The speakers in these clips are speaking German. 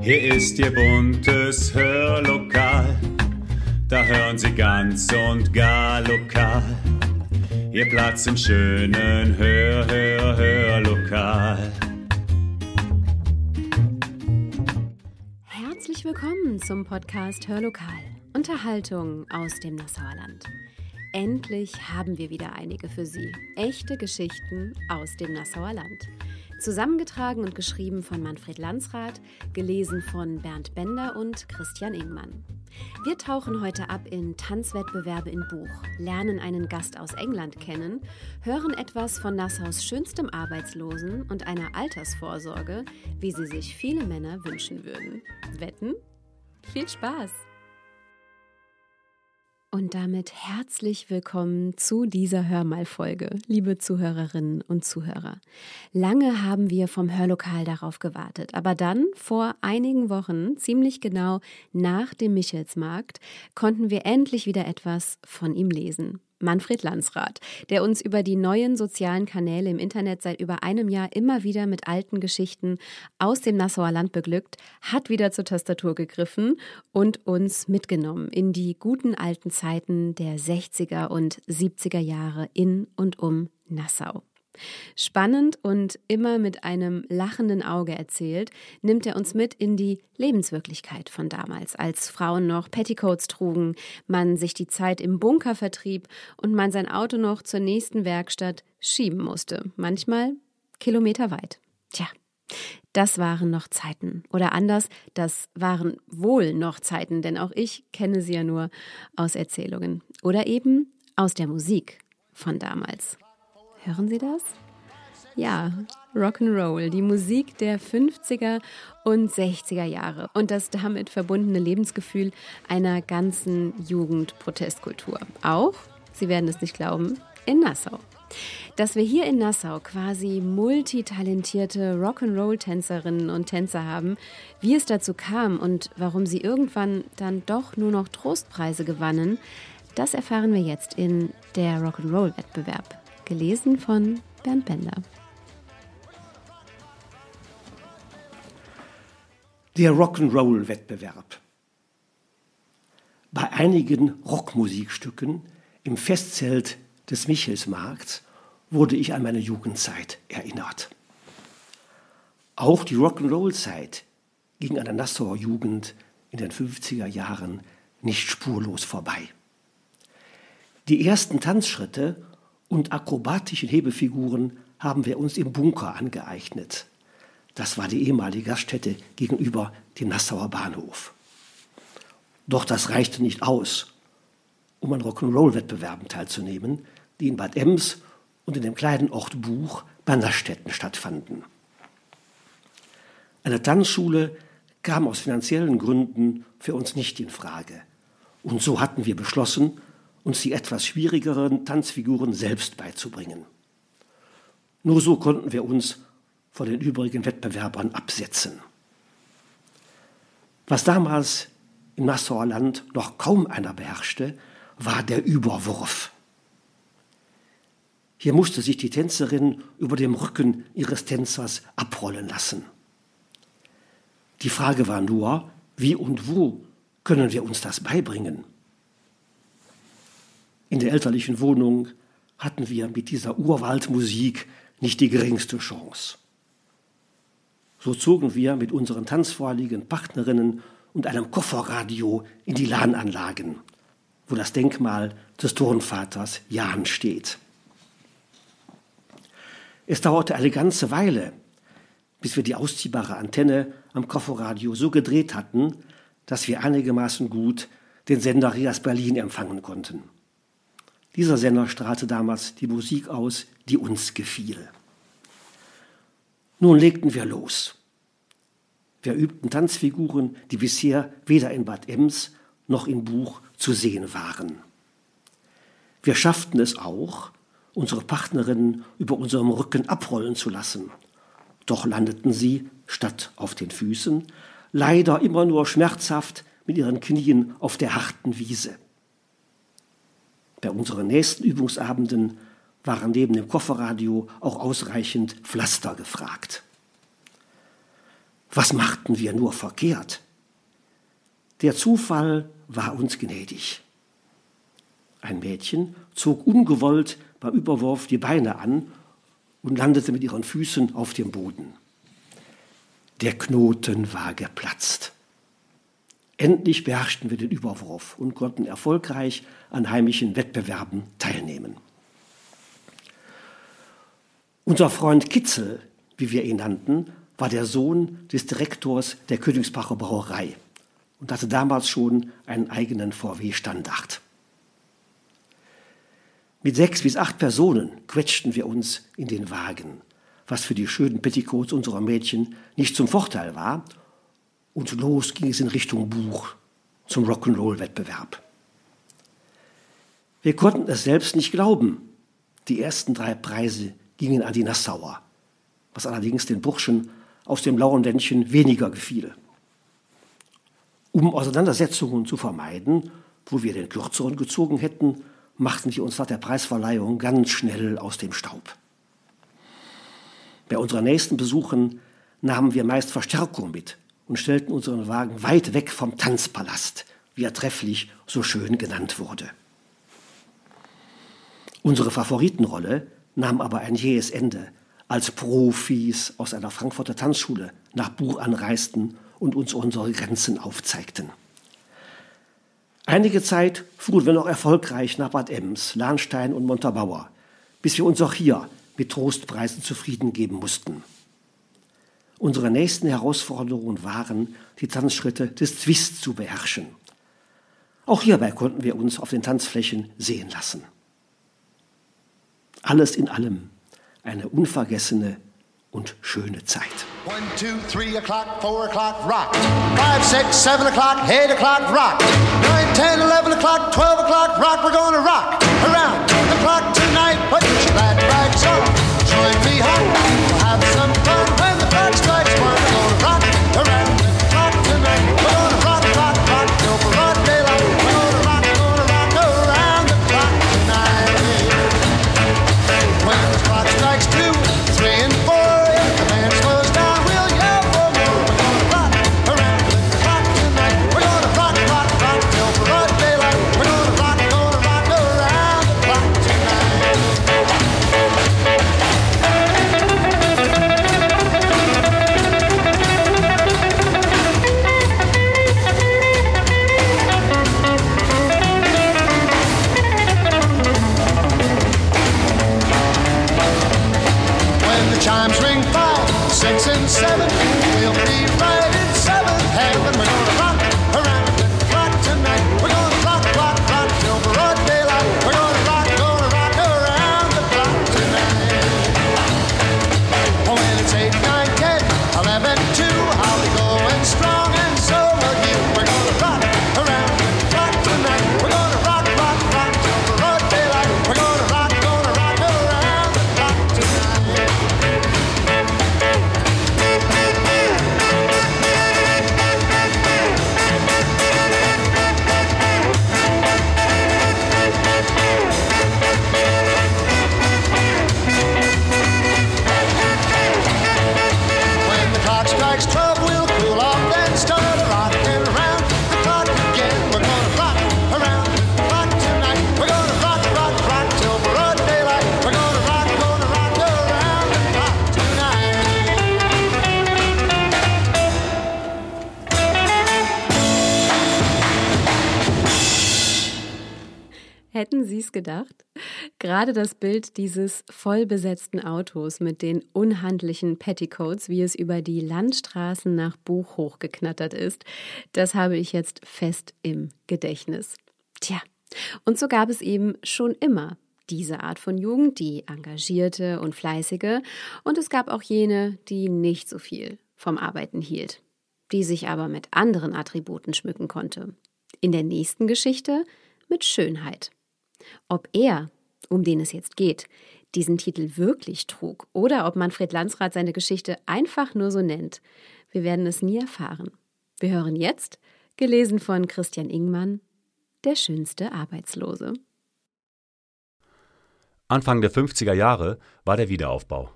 Hier ist Ihr buntes Hörlokal, da hören Sie ganz und gar lokal. Ihr Platz im schönen Hör, Hör, Hörlokal. Herzlich willkommen zum Podcast Hörlokal. Unterhaltung aus dem Nassauer Land. Endlich haben wir wieder einige für Sie. Echte Geschichten aus dem Nassauer Land. Zusammengetragen und geschrieben von Manfred Landsrath, gelesen von Bernd Bender und Christian Ingmann. Wir tauchen heute ab in Tanzwettbewerbe in Buch, lernen einen Gast aus England kennen, hören etwas von Nassaus schönstem Arbeitslosen und einer Altersvorsorge, wie sie sich viele Männer wünschen würden. Wetten? Viel Spaß! Und damit herzlich willkommen zu dieser Hörmalfolge, liebe Zuhörerinnen und Zuhörer. Lange haben wir vom Hörlokal darauf gewartet, aber dann, vor einigen Wochen, ziemlich genau nach dem Michelsmarkt, konnten wir endlich wieder etwas von ihm lesen. Manfred Landsrath, der uns über die neuen sozialen Kanäle im Internet seit über einem Jahr immer wieder mit alten Geschichten aus dem Nassauer Land beglückt, hat wieder zur Tastatur gegriffen und uns mitgenommen in die guten alten Zeiten der 60er und 70er Jahre in und um Nassau. Spannend und immer mit einem lachenden Auge erzählt, nimmt er uns mit in die Lebenswirklichkeit von damals, als Frauen noch Petticoats trugen, man sich die Zeit im Bunker vertrieb und man sein Auto noch zur nächsten Werkstatt schieben musste, manchmal kilometerweit. Tja, das waren noch Zeiten. Oder anders, das waren wohl noch Zeiten, denn auch ich kenne sie ja nur aus Erzählungen. Oder eben aus der Musik von damals. Hören Sie das? Ja, Rock'n'Roll, die Musik der 50er und 60er Jahre und das damit verbundene Lebensgefühl einer ganzen Jugendprotestkultur. Auch, Sie werden es nicht glauben, in Nassau. Dass wir hier in Nassau quasi multitalentierte Rock'n'Roll-Tänzerinnen und Tänzer haben, wie es dazu kam und warum sie irgendwann dann doch nur noch Trostpreise gewannen, das erfahren wir jetzt in der Rock'n'Roll-Wettbewerb gelesen von Bernd Bender. Der Rock'n'Roll-Wettbewerb. Bei einigen Rockmusikstücken im Festzelt des Michelsmarkts wurde ich an meine Jugendzeit erinnert. Auch die Rock'n'Roll-Zeit ging an der Nassauer Jugend in den 50er Jahren nicht spurlos vorbei. Die ersten Tanzschritte und akrobatischen Hebefiguren haben wir uns im Bunker angeeignet. Das war die ehemalige Gaststätte gegenüber dem Nassauer Bahnhof. Doch das reichte nicht aus, um an Rock'n'Roll-Wettbewerben teilzunehmen, die in Bad Ems und in dem kleinen Ort Buch bei Nassstätten stattfanden. Eine Tanzschule kam aus finanziellen Gründen für uns nicht in Frage. Und so hatten wir beschlossen, uns die etwas schwierigeren Tanzfiguren selbst beizubringen. Nur so konnten wir uns von den übrigen Wettbewerbern absetzen. Was damals im Nassauer Land noch kaum einer beherrschte, war der Überwurf. Hier musste sich die Tänzerin über dem Rücken ihres Tänzers abrollen lassen. Die Frage war nur, wie und wo können wir uns das beibringen? In der elterlichen Wohnung hatten wir mit dieser Urwaldmusik nicht die geringste Chance. So zogen wir mit unseren tanzvorliegen Partnerinnen und einem Kofferradio in die LAN-Anlagen, wo das Denkmal des Turnvaters Jan steht. Es dauerte eine ganze Weile, bis wir die ausziehbare Antenne am Kofferradio so gedreht hatten, dass wir einigermaßen gut den Sender Rias Berlin empfangen konnten. Dieser Sender strahlte damals die Musik aus, die uns gefiel. Nun legten wir los. Wir übten Tanzfiguren, die bisher weder in Bad Ems noch im Buch zu sehen waren. Wir schafften es auch, unsere Partnerinnen über unserem Rücken abrollen zu lassen. Doch landeten sie, statt auf den Füßen, leider immer nur schmerzhaft mit ihren Knien auf der harten Wiese. Bei unseren nächsten Übungsabenden waren neben dem Kofferradio auch ausreichend Pflaster gefragt. Was machten wir nur verkehrt? Der Zufall war uns gnädig. Ein Mädchen zog ungewollt beim Überwurf die Beine an und landete mit ihren Füßen auf dem Boden. Der Knoten war geplatzt. Endlich beherrschten wir den Überwurf und konnten erfolgreich an heimischen Wettbewerben teilnehmen. Unser Freund Kitzel, wie wir ihn nannten, war der Sohn des Direktors der Königsbacher Brauerei und hatte damals schon einen eigenen VW-Standard. Mit sechs bis acht Personen quetschten wir uns in den Wagen, was für die schönen Petticoats unserer Mädchen nicht zum Vorteil war. Und los ging es in Richtung Buch zum Rock'n'Roll-Wettbewerb. Wir konnten es selbst nicht glauben. Die ersten drei Preise gingen an die Nassauer, was allerdings den Burschen aus dem blauen Ländchen weniger gefiel. Um Auseinandersetzungen zu vermeiden, wo wir den kürzeren gezogen hätten, machten sie uns nach der Preisverleihung ganz schnell aus dem Staub. Bei unseren nächsten Besuchen nahmen wir meist Verstärkung mit und stellten unseren Wagen weit weg vom Tanzpalast, wie er trefflich so schön genannt wurde. Unsere Favoritenrolle nahm aber ein jähes Ende, als Profis aus einer Frankfurter Tanzschule nach Buch anreisten und uns unsere Grenzen aufzeigten. Einige Zeit fuhren wir noch erfolgreich nach Bad Ems, Lahnstein und Montabaur, bis wir uns auch hier mit Trostpreisen zufrieden geben mussten. Unsere nächsten Herausforderungen waren, die Tanzschritte des Twist zu beherrschen. Auch hierbei konnten wir uns auf den Tanzflächen sehen lassen. Alles in allem eine unvergessene und schöne Zeit. One, two, three o'clock, four o'clock, rock. Five, six, seven o'clock, eight o'clock, rock. Nine, ten, eleven o'clock, twelve o'clock, rock. We're gonna rock around the clock tonight. Put your glad rags on. Join me home. Sie gedacht? Gerade das Bild dieses vollbesetzten Autos mit den unhandlichen Petticoats, wie es über die Landstraßen nach Buch hochgeknattert ist, das habe ich jetzt fest im Gedächtnis. Tja, und so gab es eben schon immer diese Art von Jugend, die engagierte und fleißige, und es gab auch jene, die nicht so viel vom Arbeiten hielt, die sich aber mit anderen Attributen schmücken konnte. In der nächsten Geschichte mit Schönheit. Ob er, um den es jetzt geht, diesen Titel wirklich trug oder ob Manfred Landsrath seine Geschichte einfach nur so nennt, wir werden es nie erfahren. Wir hören jetzt, gelesen von Christian Ingmann, Der schönste Arbeitslose. Anfang der 50er Jahre war der Wiederaufbau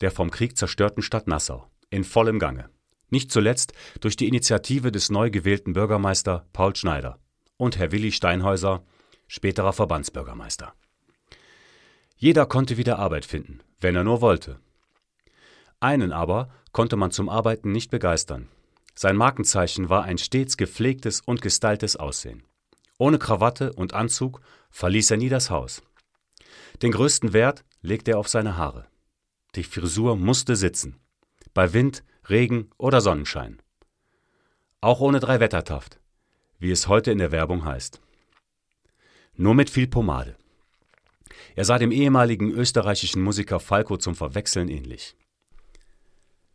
der vom Krieg zerstörten Stadt Nassau in vollem Gange. Nicht zuletzt durch die Initiative des neu gewählten Bürgermeister Paul Schneider und Herr Willi Steinhäuser, späterer Verbandsbürgermeister. Jeder konnte wieder Arbeit finden, wenn er nur wollte. Einen aber konnte man zum Arbeiten nicht begeistern. Sein Markenzeichen war ein stets gepflegtes und gestyltes Aussehen. Ohne Krawatte und Anzug verließ er nie das Haus. Den größten Wert legte er auf seine Haare. Die Frisur musste sitzen. Bei Wind, Regen oder Sonnenschein. Auch ohne drei Wettertaft, wie es heute in der Werbung heißt. Nur mit viel Pomade. Er sah dem ehemaligen österreichischen Musiker Falco zum Verwechseln ähnlich.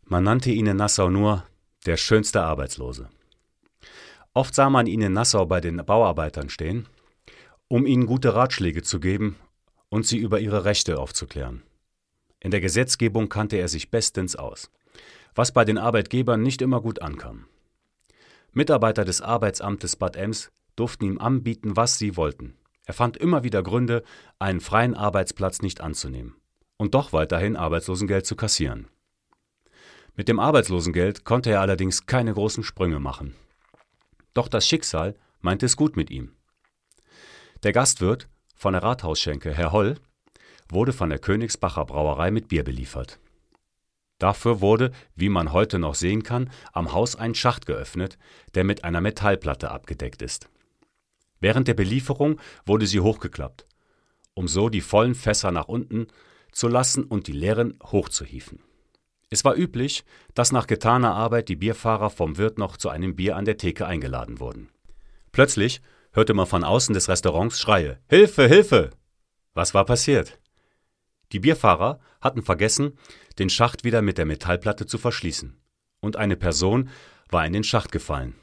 Man nannte ihn in Nassau nur der schönste Arbeitslose. Oft sah man ihn in Nassau bei den Bauarbeitern stehen, um ihnen gute Ratschläge zu geben und sie über ihre Rechte aufzuklären. In der Gesetzgebung kannte er sich bestens aus, was bei den Arbeitgebern nicht immer gut ankam. Mitarbeiter des Arbeitsamtes Bad Ems durften ihm anbieten, was sie wollten. Er fand immer wieder Gründe, einen freien Arbeitsplatz nicht anzunehmen und doch weiterhin Arbeitslosengeld zu kassieren. Mit dem Arbeitslosengeld konnte er allerdings keine großen Sprünge machen. Doch das Schicksal meinte es gut mit ihm. Der Gastwirt von der Rathausschenke, Herr Holl, wurde von der Königsbacher Brauerei mit Bier beliefert. Dafür wurde, wie man heute noch sehen kann, am Haus ein Schacht geöffnet, der mit einer Metallplatte abgedeckt ist. Während der Belieferung wurde sie hochgeklappt, um so die vollen Fässer nach unten zu lassen und die leeren hochzuhieven. Es war üblich, dass nach getaner Arbeit die Bierfahrer vom Wirt noch zu einem Bier an der Theke eingeladen wurden. Plötzlich hörte man von außen des Restaurants Schreie Hilfe, Hilfe. Was war passiert? Die Bierfahrer hatten vergessen, den Schacht wieder mit der Metallplatte zu verschließen, und eine Person war in den Schacht gefallen.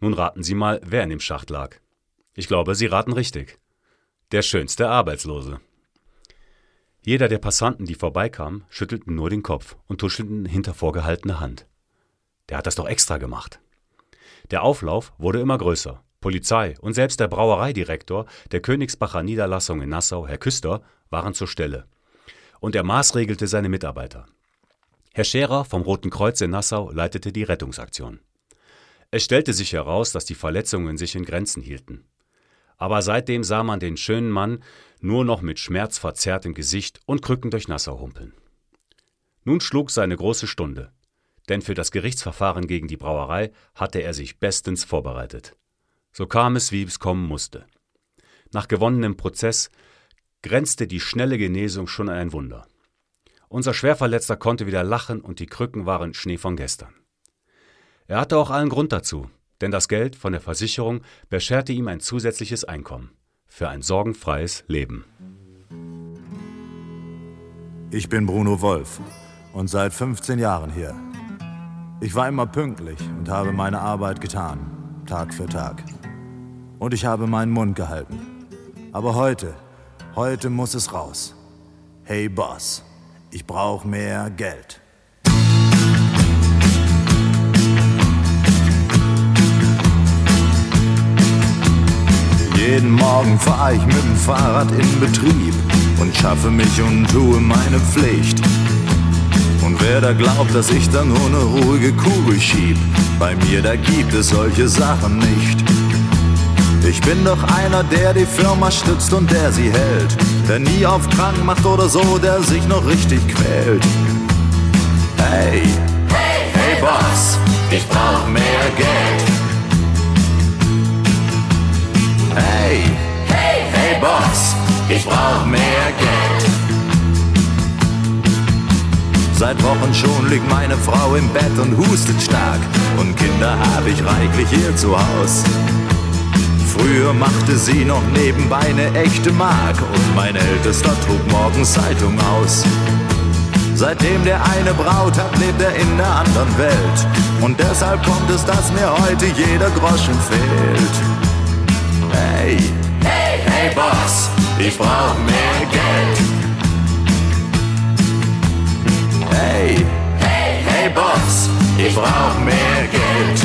Nun raten Sie mal, wer in dem Schacht lag. Ich glaube, Sie raten richtig. Der schönste Arbeitslose. Jeder der Passanten, die vorbeikamen, schüttelten nur den Kopf und tuschelten hinter vorgehaltener Hand. Der hat das doch extra gemacht. Der Auflauf wurde immer größer. Polizei und selbst der Brauereidirektor der Königsbacher Niederlassung in Nassau, Herr Küster, waren zur Stelle. Und er maßregelte seine Mitarbeiter. Herr Scherer vom Roten Kreuz in Nassau leitete die Rettungsaktion. Es stellte sich heraus, dass die Verletzungen sich in Grenzen hielten. Aber seitdem sah man den schönen Mann nur noch mit schmerzverzerrtem Gesicht und Krücken durch Nassau humpeln. Nun schlug seine große Stunde, denn für das Gerichtsverfahren gegen die Brauerei hatte er sich bestens vorbereitet. So kam es, wie es kommen musste. Nach gewonnenem Prozess grenzte die schnelle Genesung schon an ein Wunder. Unser Schwerverletzter konnte wieder lachen und die Krücken waren Schnee von gestern. Er hatte auch allen Grund dazu, denn das Geld von der Versicherung bescherte ihm ein zusätzliches Einkommen für ein sorgenfreies Leben. Ich bin Bruno Wolf und seit 15 Jahren hier. Ich war immer pünktlich und habe meine Arbeit getan, Tag für Tag. Und ich habe meinen Mund gehalten. Aber heute, heute muss es raus. Hey Boss, ich brauche mehr Geld. Jeden Morgen fahr ich mit dem Fahrrad in Betrieb und schaffe mich und tue meine Pflicht. Und wer da glaubt, dass ich da nur eine ruhige Kugel schieb, bei mir da gibt es solche Sachen nicht. Ich bin doch einer, der die Firma stützt und der sie hält, der nie auf krank macht oder so, der sich noch richtig quält. Hey, hey, hey Boss, ich brauch mehr Geld. Boss, ich brauch mehr Geld. Seit Wochen schon liegt meine Frau im Bett und hustet stark. Und Kinder hab ich reichlich hier zu Haus. Früher machte sie noch nebenbei eine echte Mark und mein Ältester trug morgens Zeitung aus. Seitdem der eine Braut hat, lebt er in der anderen Welt. Und deshalb kommt es, dass mir heute jeder Groschen fehlt. Hey, Boss, ich brauch mehr Geld. Hey, hey, hey Boss, ich brauch mehr Geld.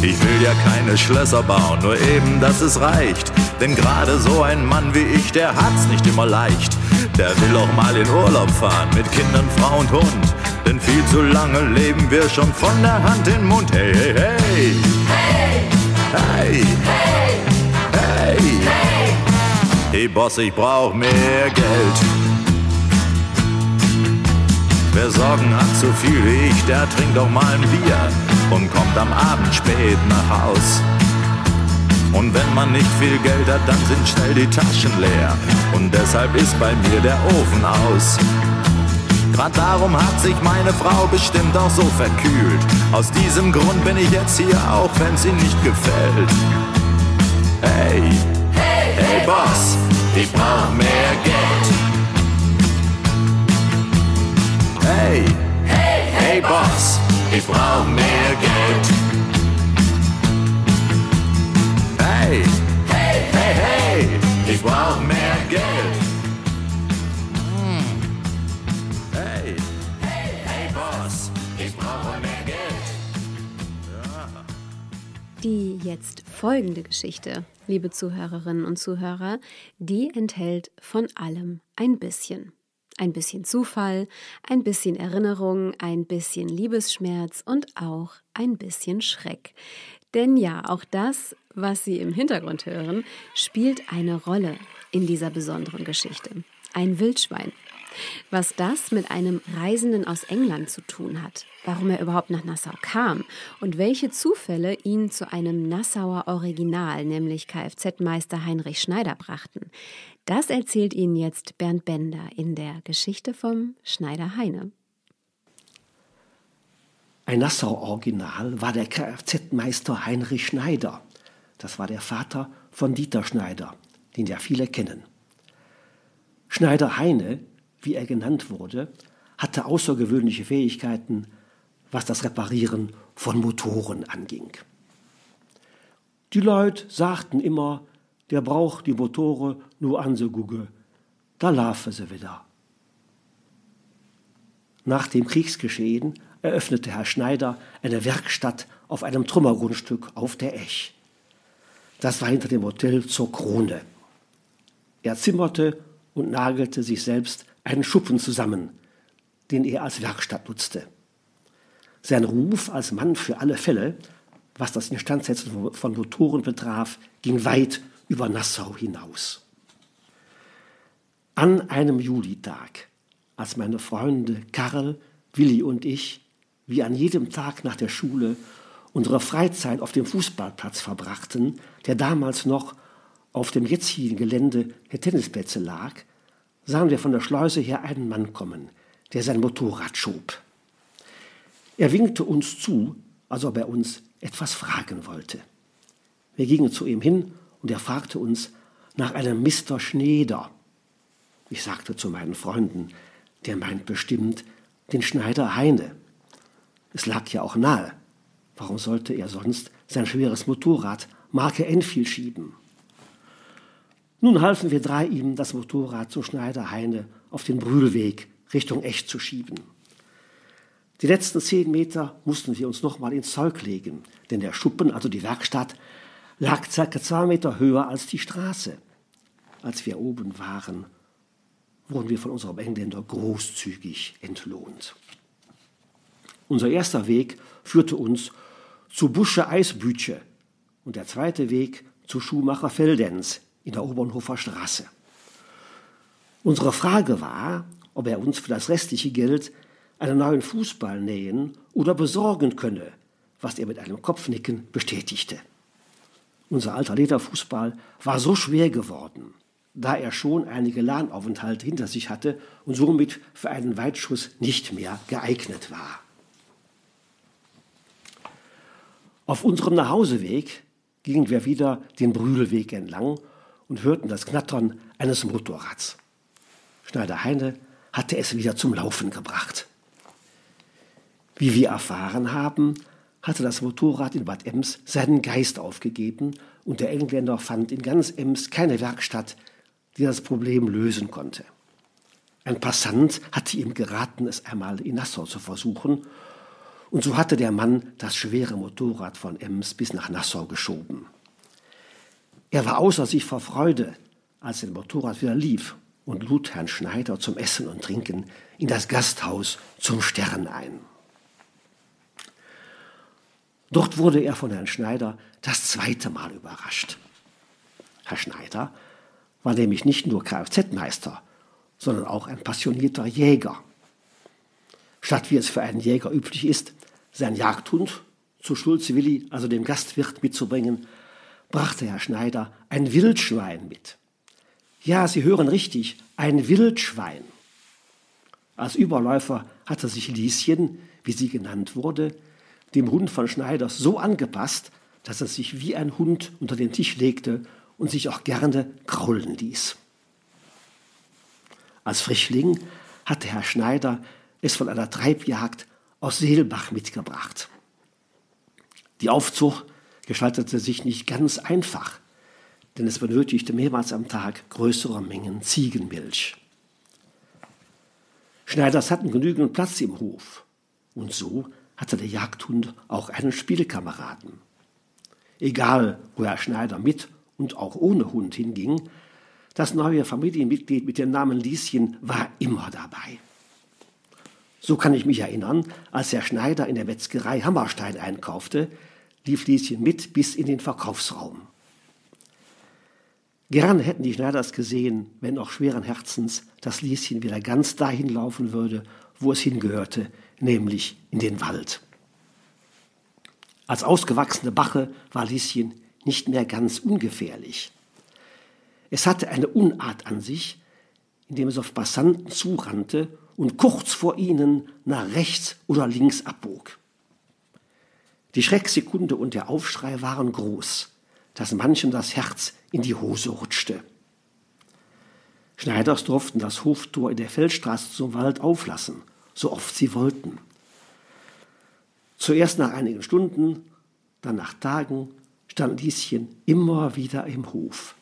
Ich will ja keine Schlösser bauen, nur eben, dass es reicht. Denn gerade so ein Mann wie ich, der hat's nicht immer leicht. Der will auch mal in Urlaub fahren mit Kindern, Frau und Hund. Denn viel zu lange leben wir schon von der Hand in den Mund. Hey, hey, hey. Hey. Hey. Hey. Hey. Boss, ich brauch mehr Geld. Wer Sorgen hat so viel wie ich, der trinkt doch mal ein Bier und kommt am Abend spät nach Haus. Und wenn man nicht viel Geld hat, dann sind schnell die Taschen leer. Und deshalb ist bei mir der Ofen aus. Grad darum hat sich meine Frau bestimmt auch so verkühlt. Aus diesem Grund bin ich jetzt hier, auch wenn sie nicht gefällt. Hey Boss, ich brauch mehr Geld. Hey, hey, hey Boss, ich brauch mehr Geld. Hey, hey, hey, hey, ich brauch mehr Geld. Hey, hey, hey, Boss, ich brauche mehr Geld. Die jetzt folgende Geschichte, liebe Zuhörerinnen und Zuhörer, die enthält von allem ein bisschen. Ein bisschen Zufall, ein bisschen Erinnerung, ein bisschen Liebesschmerz und auch ein bisschen Schreck. Denn ja, auch das, was Sie im Hintergrund hören, spielt eine Rolle in dieser besonderen Geschichte. Ein Wildschwein. Was das mit einem Reisenden aus England zu tun hat, warum er überhaupt nach Nassau kam und welche Zufälle ihn zu einem Nassauer Original, nämlich Kfz-Meister Heinrich Schneider, brachten, das erzählt Ihnen jetzt Bernd Bender in der Geschichte vom Schneider Heine. Ein Nassau-Original war der Kfz-Meister Heinrich Schneider. Das war der Vater von Dieter Schneider, den ja viele kennen. Schneider Heine, wie er genannt wurde, hatte außergewöhnliche Fähigkeiten, was das Reparieren von Motoren anging. Die Leute sagten immer, der braucht die Motore nur anzugucken, da laufen sie wieder. Nach dem Kriegsgeschehen eröffnete Herr Schneider eine Werkstatt auf einem Trümmergrundstück auf der Ech. Das war hinter dem Hotel zur Krone. Er zimmerte und nagelte sich selbst einen Schuppen zusammen, den er als Werkstatt nutzte. Sein Ruf als Mann für alle Fälle, was das Instandsetzen von Motoren betraf, ging weit über Nassau hinaus. An einem Julitag, als meine Freunde Karl, Willi und ich wie an jedem Tag nach der Schule unsere Freizeit auf dem Fußballplatz verbrachten, der damals noch auf dem jetzigen Gelände der Tennisplätze lag, sahen wir von der Schleuse her einen Mann kommen, der sein Motorrad schob. Er winkte uns zu, als ob er uns etwas fragen wollte. Wir gingen zu ihm hin und er fragte uns nach einem Mr. Schneider. Ich sagte zu meinen Freunden, der meint bestimmt den Schneider Heine. Es lag ja auch nahe. Warum sollte er sonst sein schweres Motorrad Marke Enfield schieben? Nun halfen wir drei ihm, das Motorrad zum Schneider Heine auf den Brühlweg Richtung Echt zu schieben. Die letzten zehn Meter mussten wir uns nochmal ins Zeug legen, denn der Schuppen, also die Werkstatt, lag circa zwei Meter höher als die Straße. Als wir oben waren, wurden wir von unserem Engländer großzügig entlohnt. Unser erster Weg führte uns zu Busche Eisbütche und der zweite Weg zu Schuhmacher Feldens in der Obernhofer Straße. Unsere Frage war, ob er uns für das restliche Geld einen neuen Fußball nähen oder besorgen könne, was er mit einem Kopfnicken bestätigte. Unser alter Lederfußball war so schwer geworden, da er schon einige Lahnaufenthalte hinter sich hatte und somit für einen Weitschuss nicht mehr geeignet war. Auf unserem Nachhauseweg gingen wir wieder den Brühlweg entlang und hörten das Knattern eines Motorrads. Schneider Heine hatte es wieder zum Laufen gebracht. Wie wir erfahren haben, hatte das Motorrad in Bad Ems seinen Geist aufgegeben und der Engländer fand in ganz Ems keine Werkstatt, die das Problem lösen konnte. Ein Passant hatte ihm geraten, es einmal in Nassau zu versuchen und so hatte der Mann das schwere Motorrad von Ems bis nach Nassau geschoben. Er war außer sich vor Freude, als sein Motorrad wieder lief und lud Herrn Schneider zum Essen und Trinken in das Gasthaus zum Stern ein. Dort wurde er von Herrn Schneider das zweite Mal überrascht. Herr Schneider war nämlich nicht nur Kfz-Meister, sondern auch ein passionierter Jäger. Statt wie es für einen Jäger üblich ist, sein Jagdhund zu Schulze Willi, also dem Gastwirt, mitzubringen, brachte Herr Schneider ein Wildschwein mit. Ja, Sie hören richtig, ein Wildschwein. Als Überläufer hatte sich Lieschen, wie sie genannt wurde, dem Hund von Schneiders so angepasst, dass er sich wie ein Hund unter den Tisch legte und sich auch gerne kraulen ließ. Als Frischling hatte Herr Schneider es von einer Treibjagd aus Seelbach mitgebracht. Die Aufzucht gestaltete sich nicht ganz einfach denn es benötigte mehrmals am Tag größere Mengen Ziegenmilch. Schneiders hatten genügend Platz im Hof, und so hatte der Jagdhund auch einen Spielkameraden. Egal, wo Herr Schneider mit und auch ohne Hund hinging, das neue Familienmitglied mit dem Namen Lieschen war immer dabei. So kann ich mich erinnern, als Herr Schneider in der Metzgerei Hammerstein einkaufte, lief Lieschen mit bis in den Verkaufsraum. Gerne hätten die Schneiders gesehen, wenn auch schweren Herzens, dass Lieschen wieder ganz dahin laufen würde, wo es hingehörte, nämlich in den Wald. Als ausgewachsene Bache war Lieschen nicht mehr ganz ungefährlich. Es hatte eine Unart an sich, indem es auf Passanten zurannte und kurz vor ihnen nach rechts oder links abbog. Die Schrecksekunde und der Aufschrei waren groß, dass manchem das Herz in die Hose rutschte. Schneiders durften das Hoftor in der Feldstraße zum Wald auflassen, so oft sie wollten. Zuerst nach einigen Stunden, dann nach Tagen stand Lieschen immer wieder im Hof.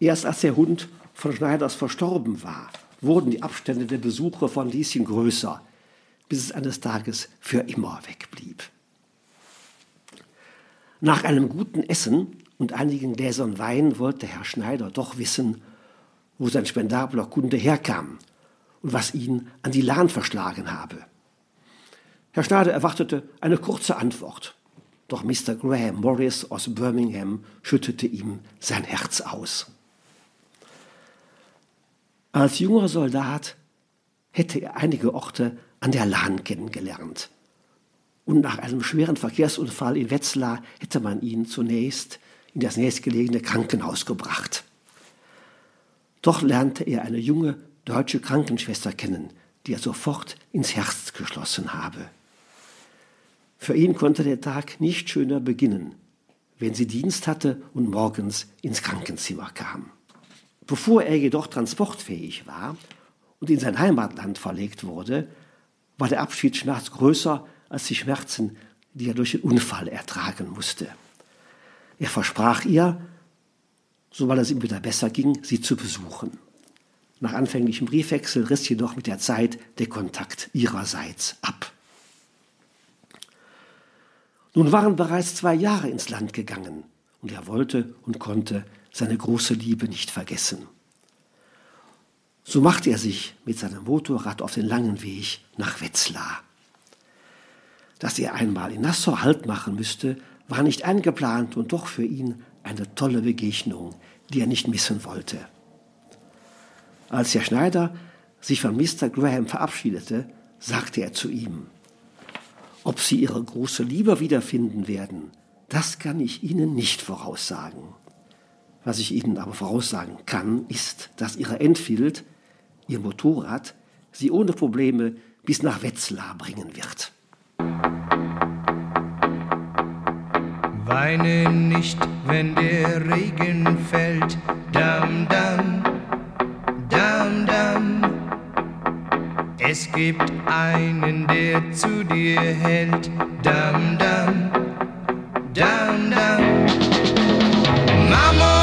Erst als der Hund von Schneiders verstorben war, wurden die Abstände der Besucher von Lieschen größer, bis es eines Tages für immer wegblieb. Nach einem guten Essen und einigen Gläsern Wein wollte Herr Schneider doch wissen, wo sein spendabler Kunde herkam und was ihn an die Lahn verschlagen habe. Herr Schneider erwartete eine kurze Antwort, doch Mr. Graham Morris aus Birmingham schüttete ihm sein Herz aus. Als junger Soldat hätte er einige Orte an der Lahn kennengelernt. Und nach einem schweren Verkehrsunfall in Wetzlar hätte man ihn zunächst in das nächstgelegene Krankenhaus gebracht. Doch lernte er eine junge deutsche Krankenschwester kennen, die er sofort ins Herz geschlossen habe. Für ihn konnte der Tag nicht schöner beginnen, wenn sie Dienst hatte und morgens ins Krankenzimmer kam. Bevor er jedoch transportfähig war und in sein Heimatland verlegt wurde, war der Abschiedsschmerz größer als die Schmerzen, die er durch den Unfall ertragen musste. Er versprach ihr, sobald es ihm wieder besser ging, sie zu besuchen. Nach anfänglichem Briefwechsel riss jedoch mit der Zeit der Kontakt ihrerseits ab. Nun waren bereits zwei Jahre ins Land gegangen und er wollte und konnte seine große Liebe nicht vergessen. So machte er sich mit seinem Motorrad auf den langen Weg nach Wetzlar. Dass er einmal in Nassau Halt machen müsste, war nicht eingeplant und doch für ihn eine tolle Begegnung, die er nicht missen wollte. Als Herr Schneider sich von Mr. Graham verabschiedete, sagte er zu ihm, ob Sie Ihre große Liebe wiederfinden werden, das kann ich Ihnen nicht voraussagen. Was ich Ihnen aber voraussagen kann, ist, dass Ihre Enfield, Ihr Motorrad, Sie ohne Probleme bis nach Wetzlar bringen wird. Weine nicht, wenn der Regen fällt. Dam, dam, dam, dam. Es gibt einen, der zu dir hält. Dam, dam, dam, dam. dir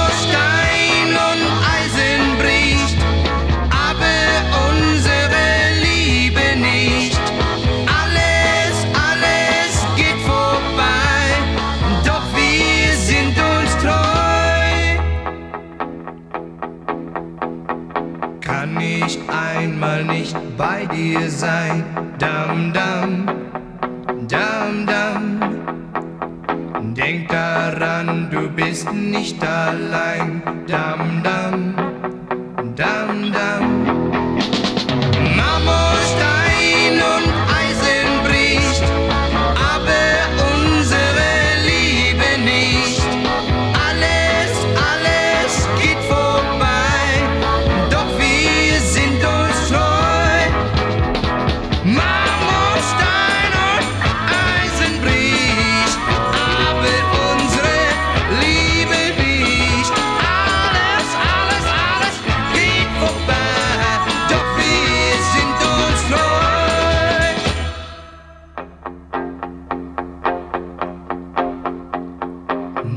nicht allein. Dam,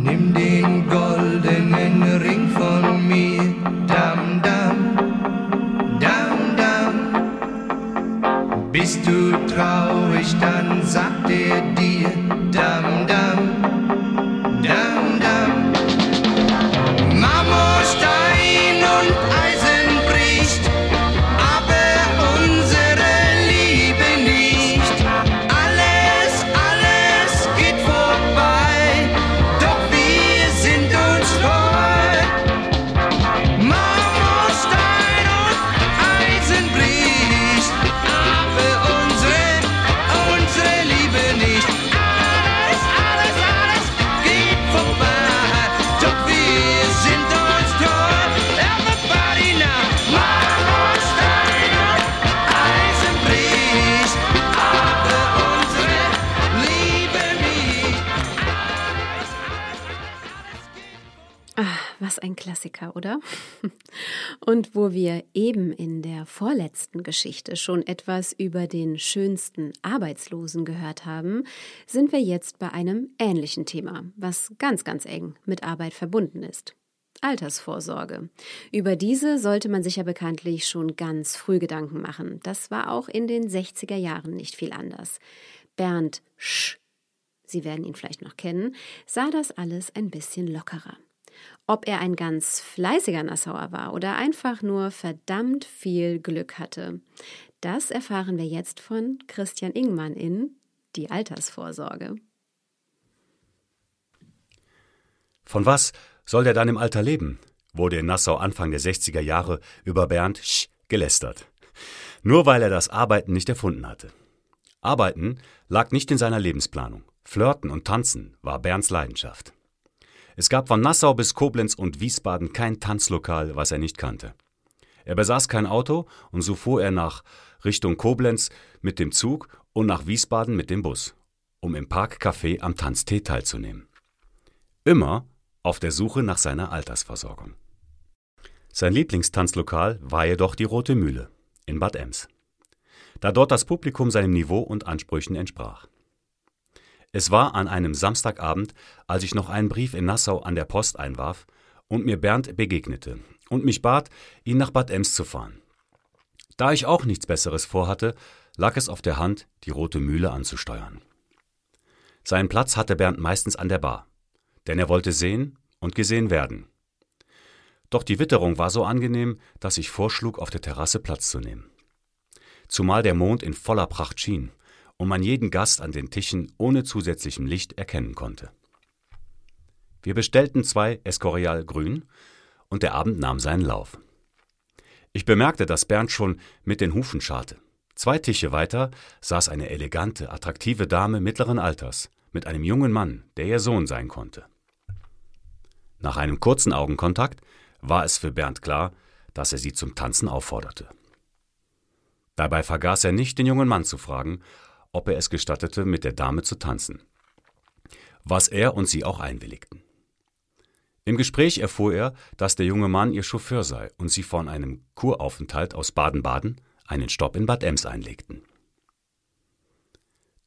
Nimm den goldenen Ring Klassiker, oder? Und wo wir eben in der vorletzten Geschichte schon etwas über den schönsten Arbeitslosen gehört haben, sind wir jetzt bei einem ähnlichen Thema, was ganz, ganz eng mit Arbeit verbunden ist. Altersvorsorge. Über diese sollte man sich ja bekanntlich schon ganz früh Gedanken machen. Das war auch in den 60er Jahren nicht viel anders. Bernd Sch, Sie werden ihn vielleicht noch kennen, sah das alles ein bisschen lockerer. Ob er ein ganz fleißiger Nassauer war oder einfach nur verdammt viel Glück hatte, das erfahren wir jetzt von Christian Ingmann in Die Altersvorsorge. Von was soll der dann im Alter leben? wurde in Nassau Anfang der 60er Jahre über Bernd Sch gelästert. Nur weil er das Arbeiten nicht erfunden hatte. Arbeiten lag nicht in seiner Lebensplanung. Flirten und Tanzen war Bernds Leidenschaft. Es gab von Nassau bis Koblenz und Wiesbaden kein Tanzlokal, was er nicht kannte. Er besaß kein Auto und so fuhr er nach Richtung Koblenz mit dem Zug und nach Wiesbaden mit dem Bus, um im Parkcafé am Tanztee teilzunehmen. Immer auf der Suche nach seiner Altersversorgung. Sein Lieblingstanzlokal war jedoch die Rote Mühle in Bad Ems, da dort das Publikum seinem Niveau und Ansprüchen entsprach. Es war an einem Samstagabend, als ich noch einen Brief in Nassau an der Post einwarf und mir Bernd begegnete und mich bat, ihn nach Bad Ems zu fahren. Da ich auch nichts Besseres vorhatte, lag es auf der Hand, die Rote Mühle anzusteuern. Seinen Platz hatte Bernd meistens an der Bar, denn er wollte sehen und gesehen werden. Doch die Witterung war so angenehm, dass ich vorschlug, auf der Terrasse Platz zu nehmen. Zumal der Mond in voller Pracht schien und man jeden Gast an den Tischen ohne zusätzlichem Licht erkennen konnte. Wir bestellten zwei Escorial Grün und der Abend nahm seinen Lauf. Ich bemerkte, dass Bernd schon mit den Hufen scharte. Zwei Tische weiter saß eine elegante, attraktive Dame mittleren Alters mit einem jungen Mann, der ihr Sohn sein konnte. Nach einem kurzen Augenkontakt war es für Bernd klar, dass er sie zum Tanzen aufforderte. Dabei vergaß er nicht, den jungen Mann zu fragen, ob er es gestattete, mit der Dame zu tanzen. Was er und sie auch einwilligten. Im Gespräch erfuhr er, dass der junge Mann ihr Chauffeur sei und sie von einem Kuraufenthalt aus Baden-Baden einen Stopp in Bad Ems einlegten.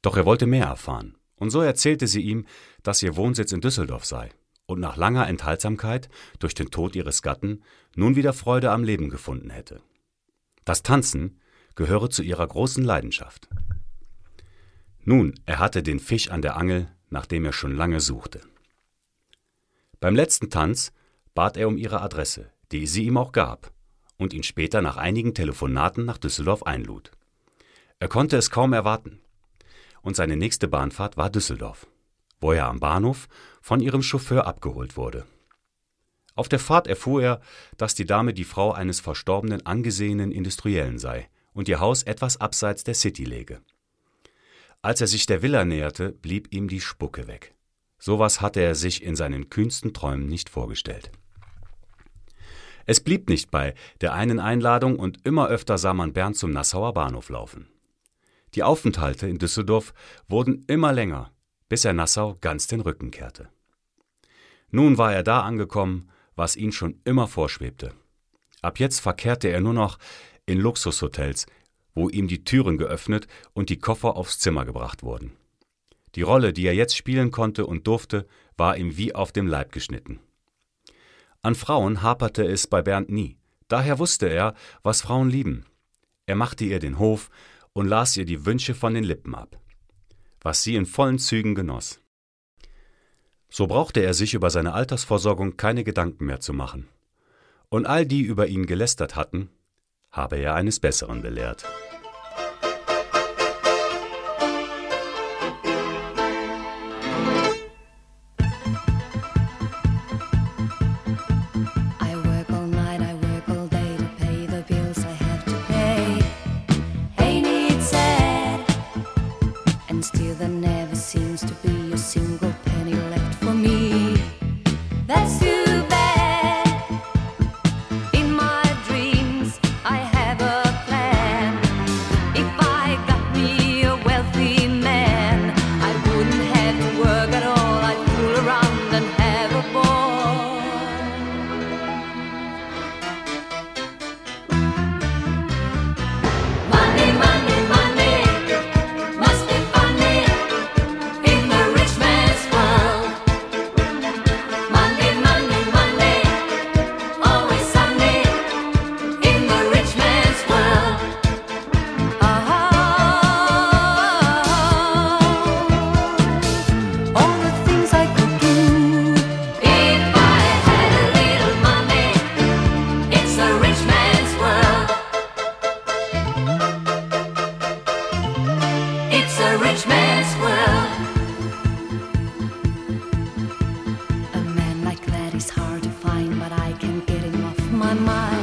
Doch er wollte mehr erfahren, und so erzählte sie ihm, dass ihr Wohnsitz in Düsseldorf sei und nach langer Enthaltsamkeit durch den Tod ihres Gatten nun wieder Freude am Leben gefunden hätte. Das Tanzen gehöre zu ihrer großen Leidenschaft. Nun, er hatte den Fisch an der Angel, nach dem er schon lange suchte. Beim letzten Tanz bat er um ihre Adresse, die sie ihm auch gab, und ihn später nach einigen Telefonaten nach Düsseldorf einlud. Er konnte es kaum erwarten. Und seine nächste Bahnfahrt war Düsseldorf, wo er am Bahnhof von ihrem Chauffeur abgeholt wurde. Auf der Fahrt erfuhr er, dass die Dame die Frau eines verstorbenen angesehenen Industriellen sei und ihr Haus etwas abseits der City läge. Als er sich der Villa näherte, blieb ihm die Spucke weg. Sowas hatte er sich in seinen kühnsten Träumen nicht vorgestellt. Es blieb nicht bei der einen Einladung und immer öfter sah man Bernd zum Nassauer Bahnhof laufen. Die Aufenthalte in Düsseldorf wurden immer länger, bis er Nassau ganz den Rücken kehrte. Nun war er da angekommen, was ihn schon immer vorschwebte. Ab jetzt verkehrte er nur noch in Luxushotels, wo ihm die Türen geöffnet und die Koffer aufs Zimmer gebracht wurden. Die Rolle, die er jetzt spielen konnte und durfte, war ihm wie auf dem Leib geschnitten. An Frauen haperte es bei Bernd nie, daher wusste er, was Frauen lieben. Er machte ihr den Hof und las ihr die Wünsche von den Lippen ab, was sie in vollen Zügen genoss. So brauchte er sich über seine Altersvorsorgung keine Gedanken mehr zu machen. Und all die über ihn gelästert hatten, habe er eines Besseren belehrt. My mind.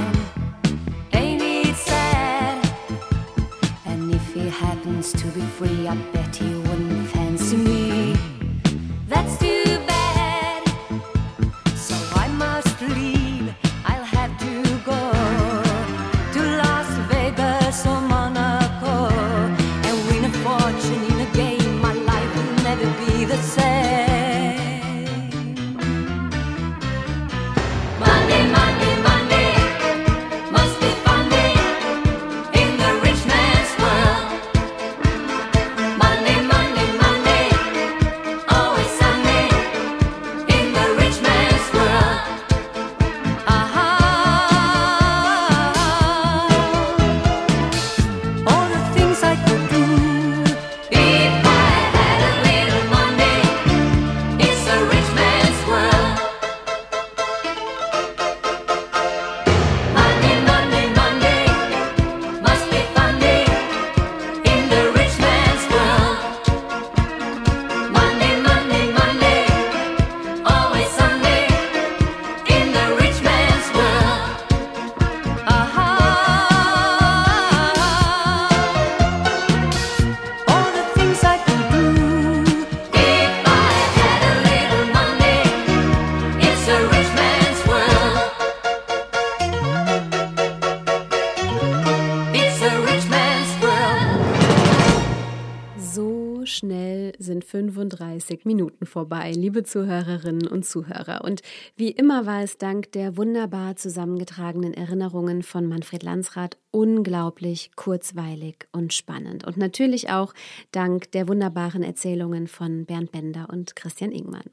35 Minuten vorbei, liebe Zuhörerinnen und Zuhörer. Und wie immer war es dank der wunderbar zusammengetragenen Erinnerungen von Manfred Landsrath unglaublich kurzweilig und spannend. Und natürlich auch dank der wunderbaren Erzählungen von Bernd Bender und Christian Ingmann.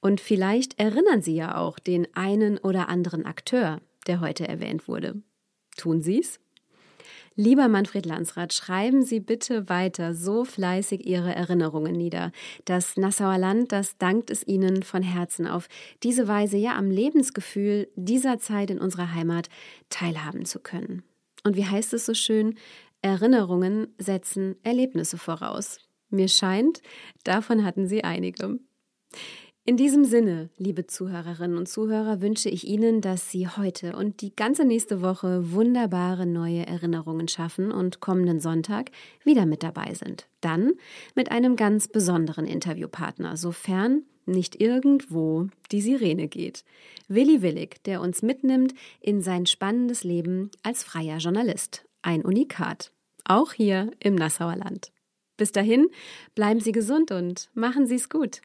Und vielleicht erinnern Sie ja auch den einen oder anderen Akteur, der heute erwähnt wurde. Tun Sie es? Lieber Manfred Landsrath, schreiben Sie bitte weiter so fleißig Ihre Erinnerungen nieder. Das Nassauer Land, das dankt es Ihnen von Herzen auf diese Weise ja am Lebensgefühl dieser Zeit in unserer Heimat teilhaben zu können. Und wie heißt es so schön? Erinnerungen setzen Erlebnisse voraus. Mir scheint, davon hatten Sie einige. In diesem Sinne, liebe Zuhörerinnen und Zuhörer, wünsche ich Ihnen, dass Sie heute und die ganze nächste Woche wunderbare neue Erinnerungen schaffen und kommenden Sonntag wieder mit dabei sind. Dann mit einem ganz besonderen Interviewpartner, sofern nicht irgendwo die Sirene geht. Willi Willig, der uns mitnimmt in sein spannendes Leben als freier Journalist. Ein Unikat. Auch hier im Nassauer Land. Bis dahin, bleiben Sie gesund und machen Sie es gut.